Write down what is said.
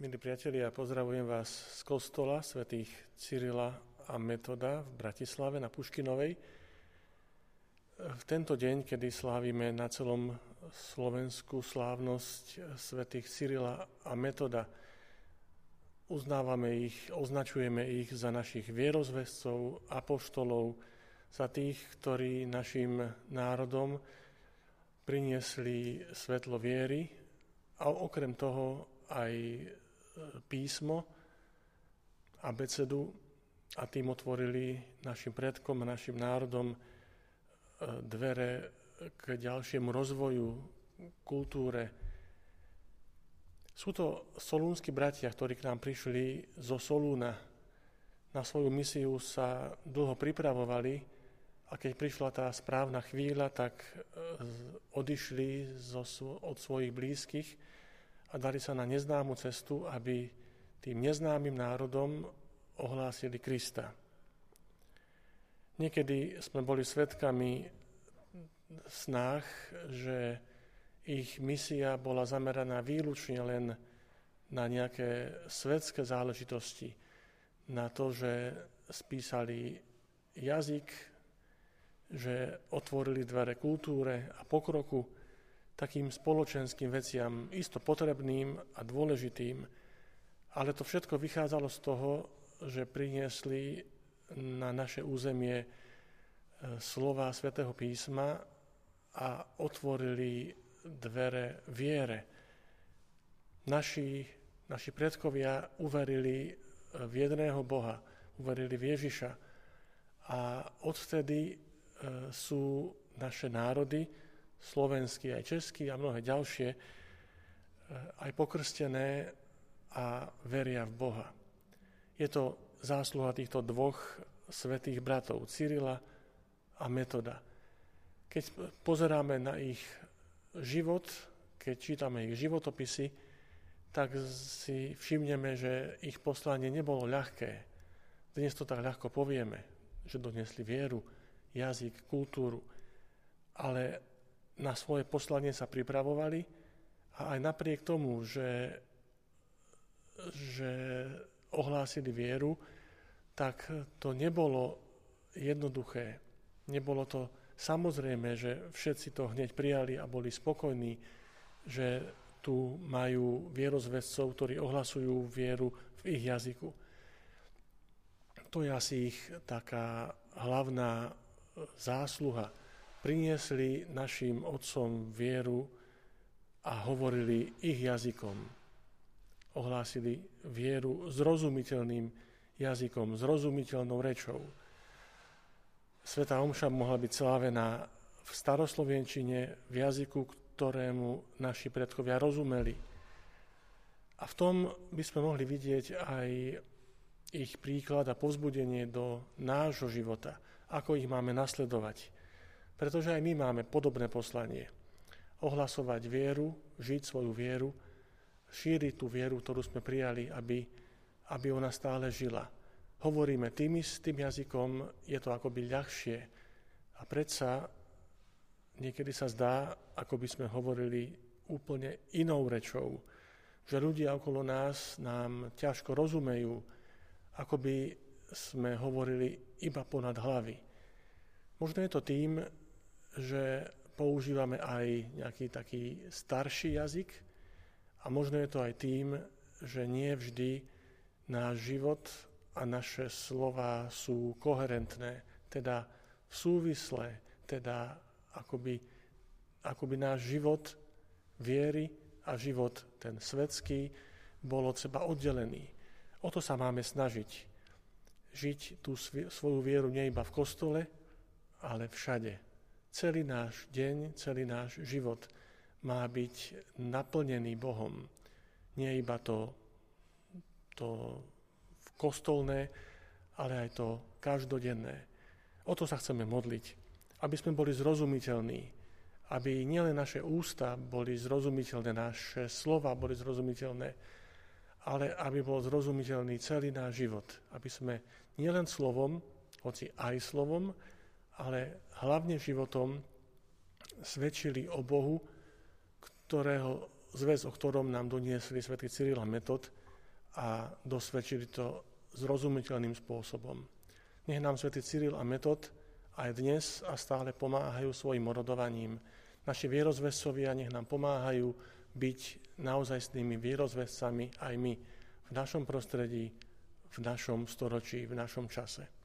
Milí priatelia, pozdravujem vás z kostola svätých Cyrila a Metoda v Bratislave na Puškinovej. V tento deň, kedy slávime na celom Slovensku slávnosť svätých Cyrila a Metoda, uznávame ich, označujeme ich za našich vierozvescov, apoštolov, za tých, ktorí našim národom priniesli svetlo viery a okrem toho aj písmo, abecedu a tým otvorili našim predkom a našim národom e, dvere k ďalšiemu rozvoju, kultúre. Sú to solúnsky bratia, ktorí k nám prišli zo Solúna. Na svoju misiu sa dlho pripravovali a keď prišla tá správna chvíľa, tak e, odišli od svojich blízkych a dali sa na neznámu cestu, aby tým neznámym národom ohlásili Krista. Niekedy sme boli svetkami snách, že ich misia bola zameraná výlučne len na nejaké svetské záležitosti, na to, že spísali jazyk, že otvorili dvere kultúre a pokroku, takým spoločenským veciam isto potrebným a dôležitým, ale to všetko vychádzalo z toho, že priniesli na naše územie e, slova svätého písma a otvorili dvere viere. Naši, naši predkovia uverili v jedného Boha, uverili v Ježiša a odvtedy e, sú naše národy, slovenský aj český a mnohé ďalšie, eh, aj pokrstené a veria v Boha. Je to zásluha týchto dvoch svetých bratov, Cyrila a Metoda. Keď pozeráme na ich život, keď čítame ich životopisy, tak si všimneme, že ich poslanie nebolo ľahké. Dnes to tak ľahko povieme, že donesli vieru, jazyk, kultúru, ale na svoje poslanie sa pripravovali a aj napriek tomu, že, že ohlásili vieru, tak to nebolo jednoduché. Nebolo to samozrejme, že všetci to hneď prijali a boli spokojní, že tu majú vierozvedcov, ktorí ohlasujú vieru v ich jazyku. To je asi ich taká hlavná zásluha priniesli našim otcom vieru a hovorili ich jazykom. Ohlásili vieru zrozumiteľným jazykom, zrozumiteľnou rečou. Sveta Omša mohla byť slávená v staroslovenčine, v jazyku, ktorému naši predkovia rozumeli. A v tom by sme mohli vidieť aj ich príklad a povzbudenie do nášho života, ako ich máme nasledovať pretože aj my máme podobné poslanie. Ohlasovať vieru, žiť svoju vieru, šíriť tú vieru, ktorú sme prijali, aby, aby ona stále žila. Hovoríme tým istým jazykom, je to akoby ľahšie. A predsa niekedy sa zdá, ako by sme hovorili úplne inou rečou, že ľudia okolo nás nám ťažko rozumejú, ako by sme hovorili iba ponad hlavy. Možno je to tým, že používame aj nejaký taký starší jazyk a možno je to aj tým, že nie vždy náš život a naše slova sú koherentné, teda súvislé, teda akoby, akoby náš život viery a život ten svetský bol od seba oddelený. O to sa máme snažiť. Žiť tú svoju vieru nie iba v kostole, ale všade. Celý náš deň, celý náš život má byť naplnený Bohom. Nie iba to, to kostolné, ale aj to každodenné. O to sa chceme modliť, aby sme boli zrozumiteľní, aby nielen naše ústa boli zrozumiteľné, naše slova boli zrozumiteľné, ale aby bol zrozumiteľný celý náš život. Aby sme nielen slovom, hoci aj slovom, ale hlavne životom svedčili o Bohu, ktorého zväz, o ktorom nám doniesli svätý Cyril a Metod, a dosvedčili to zrozumiteľným spôsobom. Nech nám svätý Cyril a Metod aj dnes a stále pomáhajú svojim orodovaním. Naši vierozvesovia nech nám pomáhajú byť naozajstnými vierozvescami aj my v našom prostredí, v našom storočí, v našom čase.